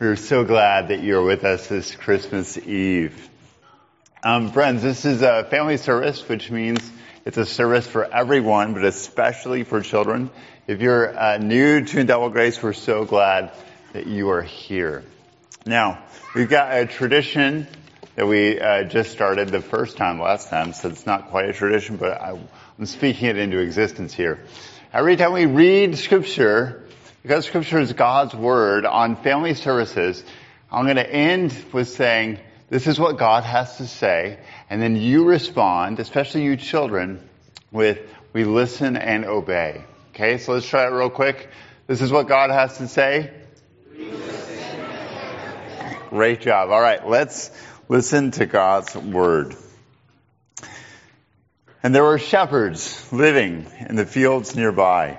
We're so glad that you're with us this Christmas Eve. Um, friends, this is a family service, which means it's a service for everyone, but especially for children. If you're uh, new to Indelible Grace, we're so glad that you are here. Now, we've got a tradition that we uh, just started the first time last time, so it's not quite a tradition, but I, I'm speaking it into existence here. Every time we read Scripture, because Scripture is God's Word on family services, I'm going to end with saying, this is what God has to say, and then you respond, especially you children, with, we listen and obey. Okay, so let's try it real quick. This is what God has to say. Great job. All right, let's listen to God's Word. And there were shepherds living in the fields nearby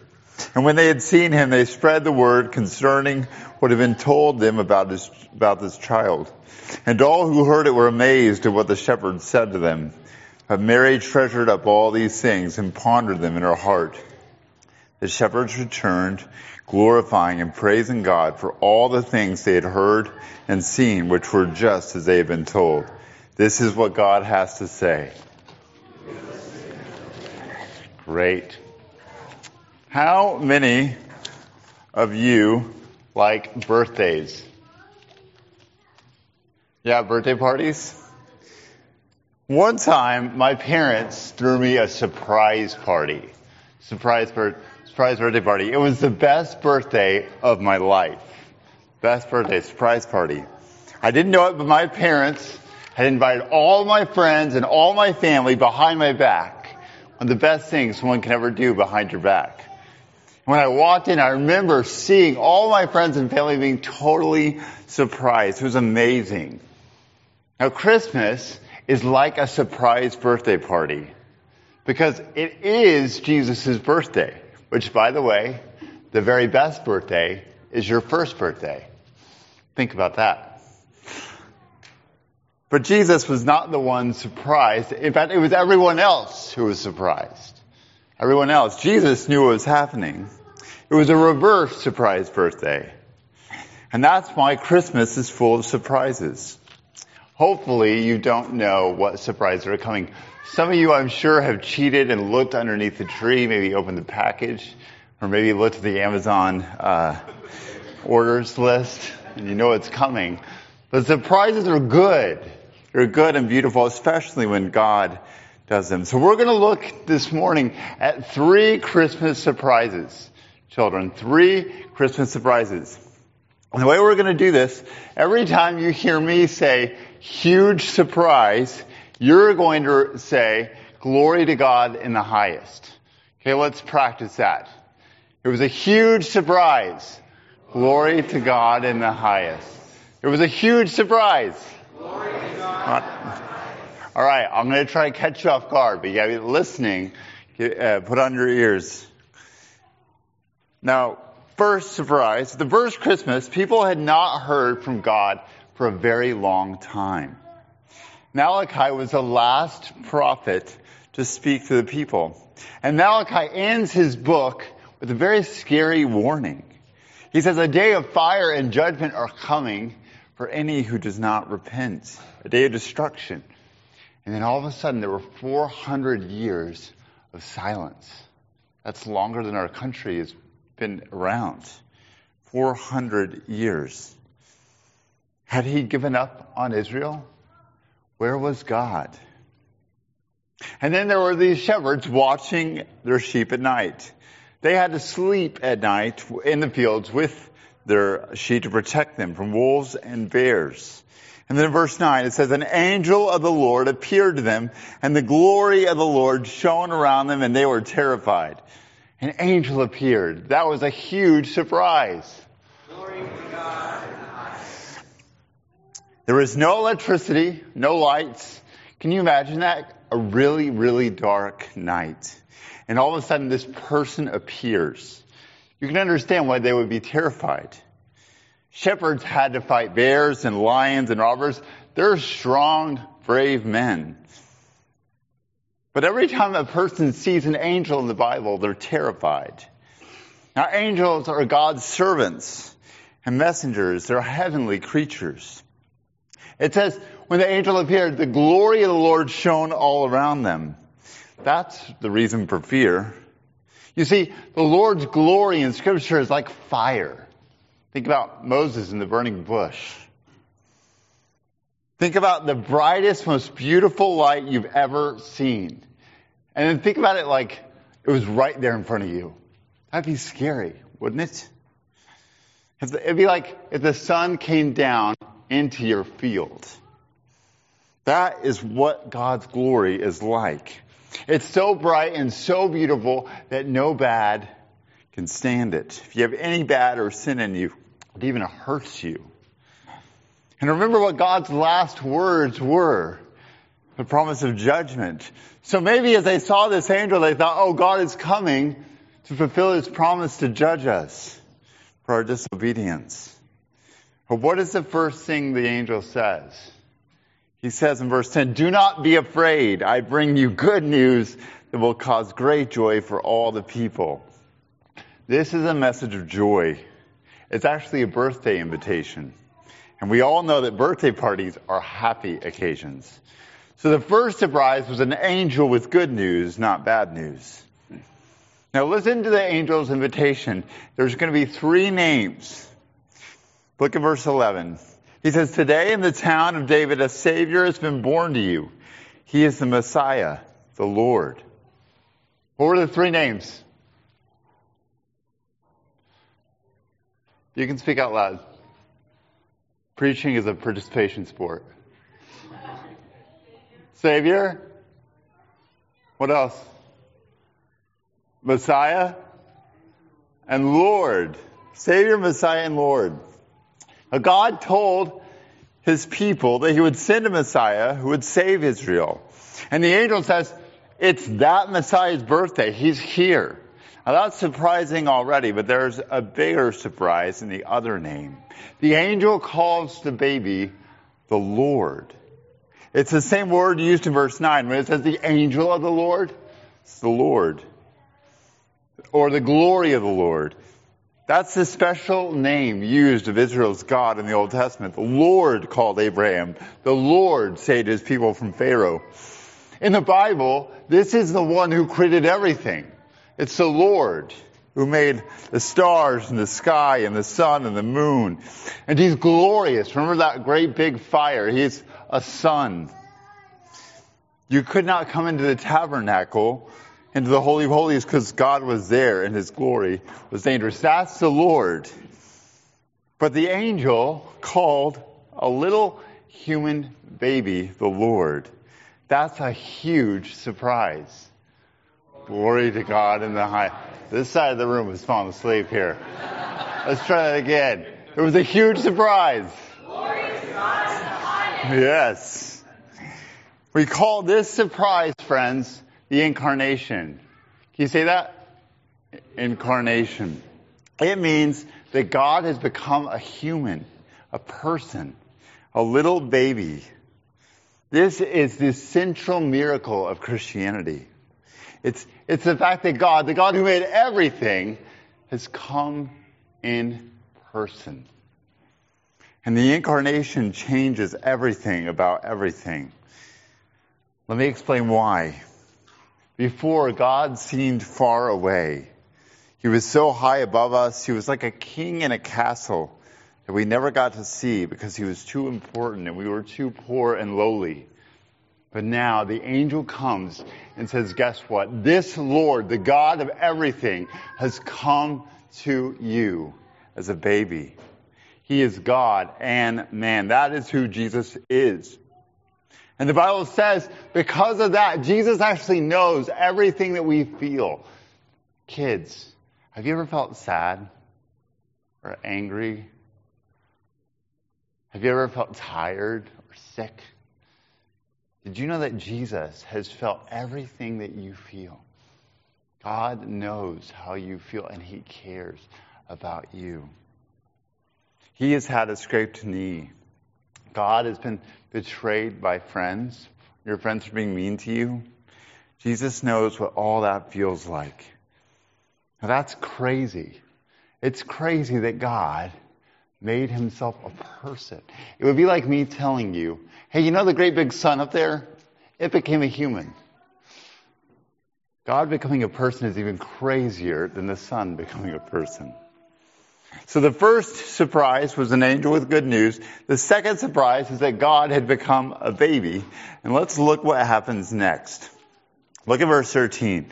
And when they had seen him, they spread the word concerning what had been told them about, his, about this child. And all who heard it were amazed at what the shepherds said to them. But Mary treasured up all these things and pondered them in her heart. The shepherds returned, glorifying and praising God for all the things they had heard and seen, which were just as they had been told. This is what God has to say. Great. How many of you like birthdays? Yeah, birthday parties? One time, my parents threw me a surprise party. Surprise, bir- surprise birthday party. It was the best birthday of my life. Best birthday, surprise party. I didn't know it, but my parents had invited all my friends and all my family behind my back. One of the best things one can ever do behind your back. When I walked in, I remember seeing all my friends and family being totally surprised. It was amazing. Now Christmas is like a surprise birthday party because it is Jesus' birthday, which by the way, the very best birthday is your first birthday. Think about that. But Jesus was not the one surprised. In fact, it was everyone else who was surprised. Everyone else. Jesus knew what was happening. It was a reverse surprise birthday. And that's why Christmas is full of surprises. Hopefully you don't know what surprises are coming. Some of you, I'm sure, have cheated and looked underneath the tree, maybe opened the package, or maybe looked at the Amazon uh, orders list, and you know it's coming. But surprises are good. They're good and beautiful, especially when God does them. So we're going to look this morning at three Christmas surprises. Children, three Christmas surprises. And the way we're going to do this, every time you hear me say huge surprise, you're going to say glory to God in the highest. Okay, let's practice that. It was a huge surprise. Glory to God in the highest. It was a huge surprise. Glory to God. All right, I'm going to try to catch you off guard, but you got to be listening. Uh, put on your ears. Now, first surprise, the first Christmas, people had not heard from God for a very long time. Malachi was the last prophet to speak to the people. And Malachi ends his book with a very scary warning. He says, a day of fire and judgment are coming for any who does not repent. A day of destruction. And then all of a sudden there were 400 years of silence. That's longer than our country has been around. 400 years. Had he given up on Israel? Where was God? And then there were these shepherds watching their sheep at night. They had to sleep at night in the fields with their sheep to protect them from wolves and bears. And then in verse 9 it says, An angel of the Lord appeared to them, and the glory of the Lord shone around them, and they were terrified. An angel appeared. That was a huge surprise. There was no electricity, no lights. Can you imagine that? A really, really dark night. And all of a sudden this person appears. You can understand why they would be terrified. Shepherds had to fight bears and lions and robbers. They're strong, brave men. But every time a person sees an angel in the Bible, they're terrified. Now angels are God's servants and messengers. They're heavenly creatures. It says, when the angel appeared, the glory of the Lord shone all around them. That's the reason for fear. You see, the Lord's glory in scripture is like fire. Think about Moses in the burning bush. Think about the brightest, most beautiful light you've ever seen. And then think about it like it was right there in front of you. That'd be scary, wouldn't it? It'd be like if the sun came down into your field. That is what God's glory is like. It's so bright and so beautiful that no bad can stand it. If you have any bad or sin in you, it even hurts you. And remember what God's last words were. The promise of judgment. So maybe as they saw this angel, they thought, oh, God is coming to fulfill his promise to judge us for our disobedience. But what is the first thing the angel says? He says in verse 10, Do not be afraid. I bring you good news that will cause great joy for all the people. This is a message of joy. It's actually a birthday invitation. And we all know that birthday parties are happy occasions. So the first surprise was an angel with good news, not bad news. Now listen to the angel's invitation. There's going to be three names Look at verse 11. He says, Today in the town of David, a Savior has been born to you. He is the Messiah, the Lord. What were the three names? You can speak out loud. Preaching is a participation sport. Savior? What else? Messiah? And Lord. Savior, Messiah, and Lord. God told his people that he would send a Messiah who would save Israel. And the angel says, it's that Messiah's birthday. He's here. Now that's surprising already, but there's a bigger surprise in the other name. The angel calls the baby the Lord. It's the same word used in verse 9 when it says the angel of the Lord. It's the Lord. Or the glory of the Lord. That's the special name used of Israel's God in the Old Testament. The Lord called Abraham. The Lord saved his people from Pharaoh. In the Bible, this is the one who created everything. It's the Lord who made the stars and the sky and the sun and the moon. And he's glorious. Remember that great big fire? He's a sun. You could not come into the tabernacle into the Holy of Holies because God was there and His glory was dangerous. That's the Lord. But the angel called a little human baby the Lord. That's a huge surprise. Glory to God in the high. This side of the room is falling asleep here. Let's try that again. It was a huge surprise. Yes. We call this surprise, friends, the incarnation. Can you say that? Incarnation. It means that God has become a human, a person, a little baby. This is the central miracle of Christianity. It's, it's the fact that God, the God who made everything, has come in person. And the incarnation changes everything about everything. Let me explain why. Before, God seemed far away. He was so high above us. He was like a king in a castle, that we never got to see because he was too important and we were too poor and lowly. But now the angel comes and says, guess what? This Lord, the God of everything, has come to you as a baby. He is God and man. That is who Jesus is. And the Bible says because of that, Jesus actually knows everything that we feel. Kids, have you ever felt sad or angry? Have you ever felt tired or sick? Did you know that Jesus has felt everything that you feel? God knows how you feel and He cares about you. He has had a scraped knee. God has been betrayed by friends. Your friends are being mean to you. Jesus knows what all that feels like. Now that's crazy. It's crazy that God made himself a person. It would be like me telling you, hey, you know the great big sun up there? It became a human. God becoming a person is even crazier than the sun becoming a person. So the first surprise was an angel with good news. The second surprise is that God had become a baby. And let's look what happens next. Look at verse 13.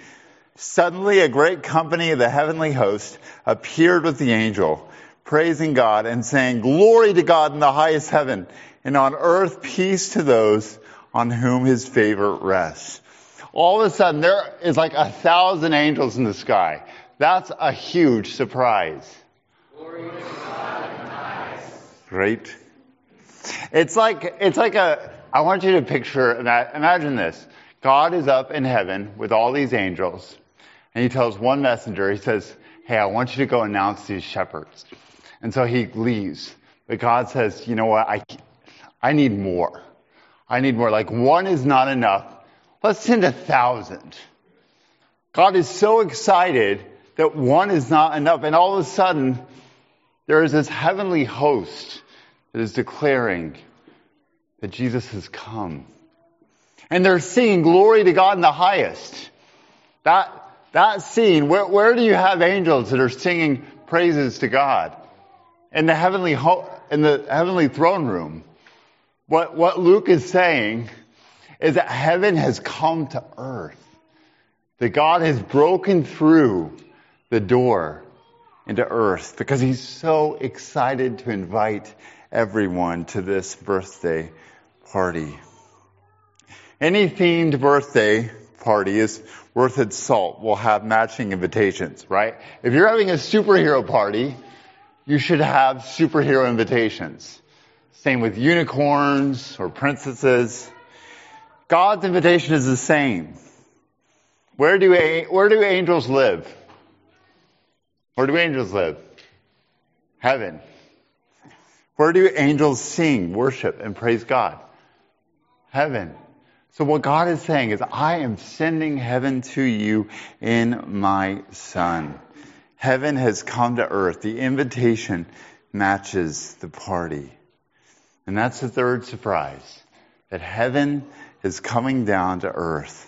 Suddenly a great company of the heavenly host appeared with the angel, praising God and saying, Glory to God in the highest heaven, and on earth peace to those on whom his favor rests. All of a sudden there is like a thousand angels in the sky. That's a huge surprise. Great. It's like, it's like a, I want you to picture, imagine this. God is up in heaven with all these angels, and he tells one messenger, he says, hey, I want you to go announce these shepherds. And so he leaves. But God says, you know what, I, I need more. I need more. Like one is not enough. Let's send a thousand. God is so excited that one is not enough. And all of a sudden, there is this heavenly host that is declaring that Jesus has come. And they're singing glory to God in the highest. That, that scene, where, where do you have angels that are singing praises to God? In the heavenly, ho- in the heavenly throne room. What, what Luke is saying is that heaven has come to earth. That God has broken through the door into earth because he's so excited to invite everyone to this birthday party. Any themed birthday party is worth its salt. Will have matching invitations, right? If you're having a superhero party, you should have superhero invitations. Same with unicorns or princesses. God's invitation is the same. Where do, where do angels live? Where do angels live? Heaven. Where do angels sing, worship, and praise God? Heaven. So what God is saying is, I am sending heaven to you in my son. Heaven has come to earth. The invitation matches the party. And that's the third surprise. That heaven is coming down to earth.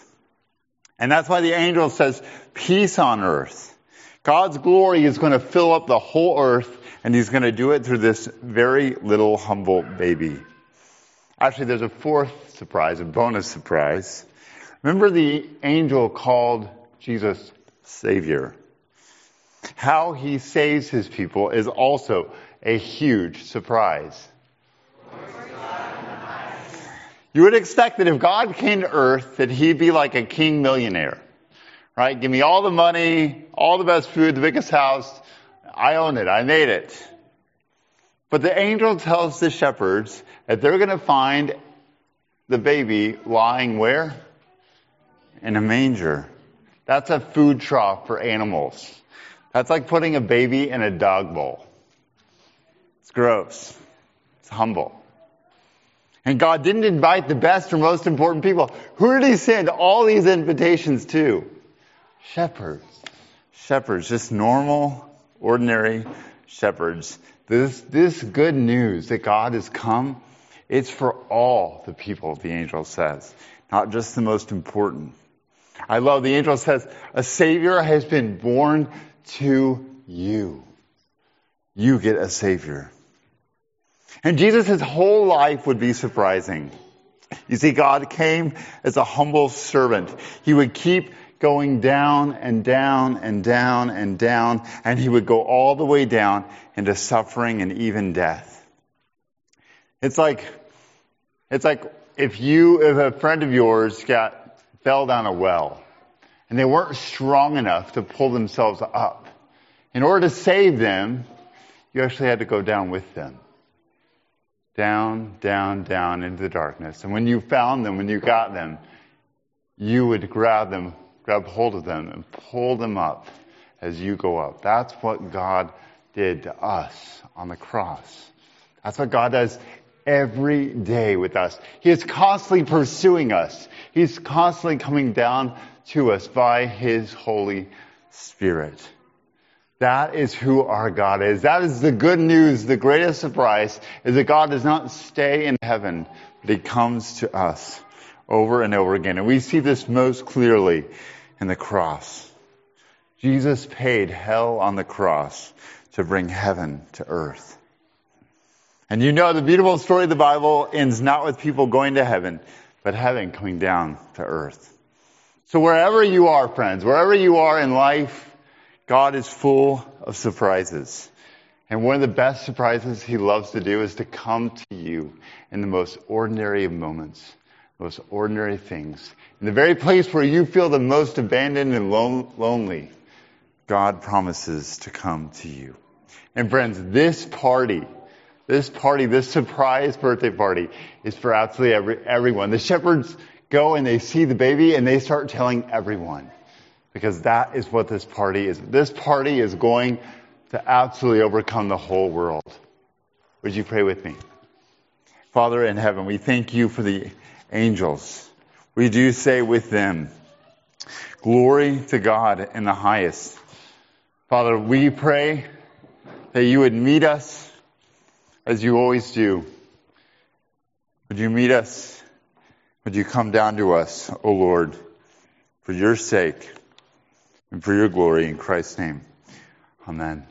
And that's why the angel says, peace on earth. God's glory is going to fill up the whole earth, and He's going to do it through this very little humble baby. Actually, there's a fourth surprise, a bonus surprise. Remember the angel called Jesus Savior. How he saves his people is also a huge surprise. You would expect that if God came to earth, that he'd be like a king millionaire right? Give me all the money, all the best food, the biggest house. I own it. I made it. But the angel tells the shepherds that they're going to find the baby lying where? In a manger. That's a food trough for animals. That's like putting a baby in a dog bowl. It's gross. It's humble. And God didn't invite the best or most important people. Who did He send all these invitations to? Shepherds. Shepherds, just normal, ordinary shepherds. This, this good news that God has come, it's for all the people, the angel says, not just the most important. I love the angel says, a savior has been born to you. You get a savior. And Jesus' whole life would be surprising. You see, God came as a humble servant. He would keep going down and down and down and down, and he would go all the way down into suffering and even death. It's like, it's like if you, if a friend of yours got, fell down a well, and they weren't strong enough to pull themselves up. In order to save them, you actually had to go down with them. Down, down, down into the darkness. And when you found them, when you got them, you would grab them, grab hold of them, and pull them up as you go up. That's what God did to us on the cross. That's what God does every day with us. He is constantly pursuing us. He's constantly coming down to us by His Holy Spirit. That is who our God is. That is the good news. The greatest surprise is that God does not stay in heaven, but He comes to us over and over again. And we see this most clearly in the cross. Jesus paid hell on the cross to bring heaven to earth. And you know the beautiful story of the Bible ends not with people going to heaven, but heaven coming down to earth. So wherever you are, friends, wherever you are in life, God is full of surprises. And one of the best surprises he loves to do is to come to you in the most ordinary of moments, most ordinary things. In the very place where you feel the most abandoned and lonely, God promises to come to you. And friends, this party, this party, this surprise birthday party is for absolutely every, everyone. The shepherds go and they see the baby and they start telling everyone because that is what this party is. This party is going to absolutely overcome the whole world. Would you pray with me? Father in heaven, we thank you for the angels. We do say with them, glory to God in the highest. Father, we pray that you would meet us as you always do. Would you meet us? Would you come down to us, O oh Lord, for your sake? and for your glory in Christ's name. Amen.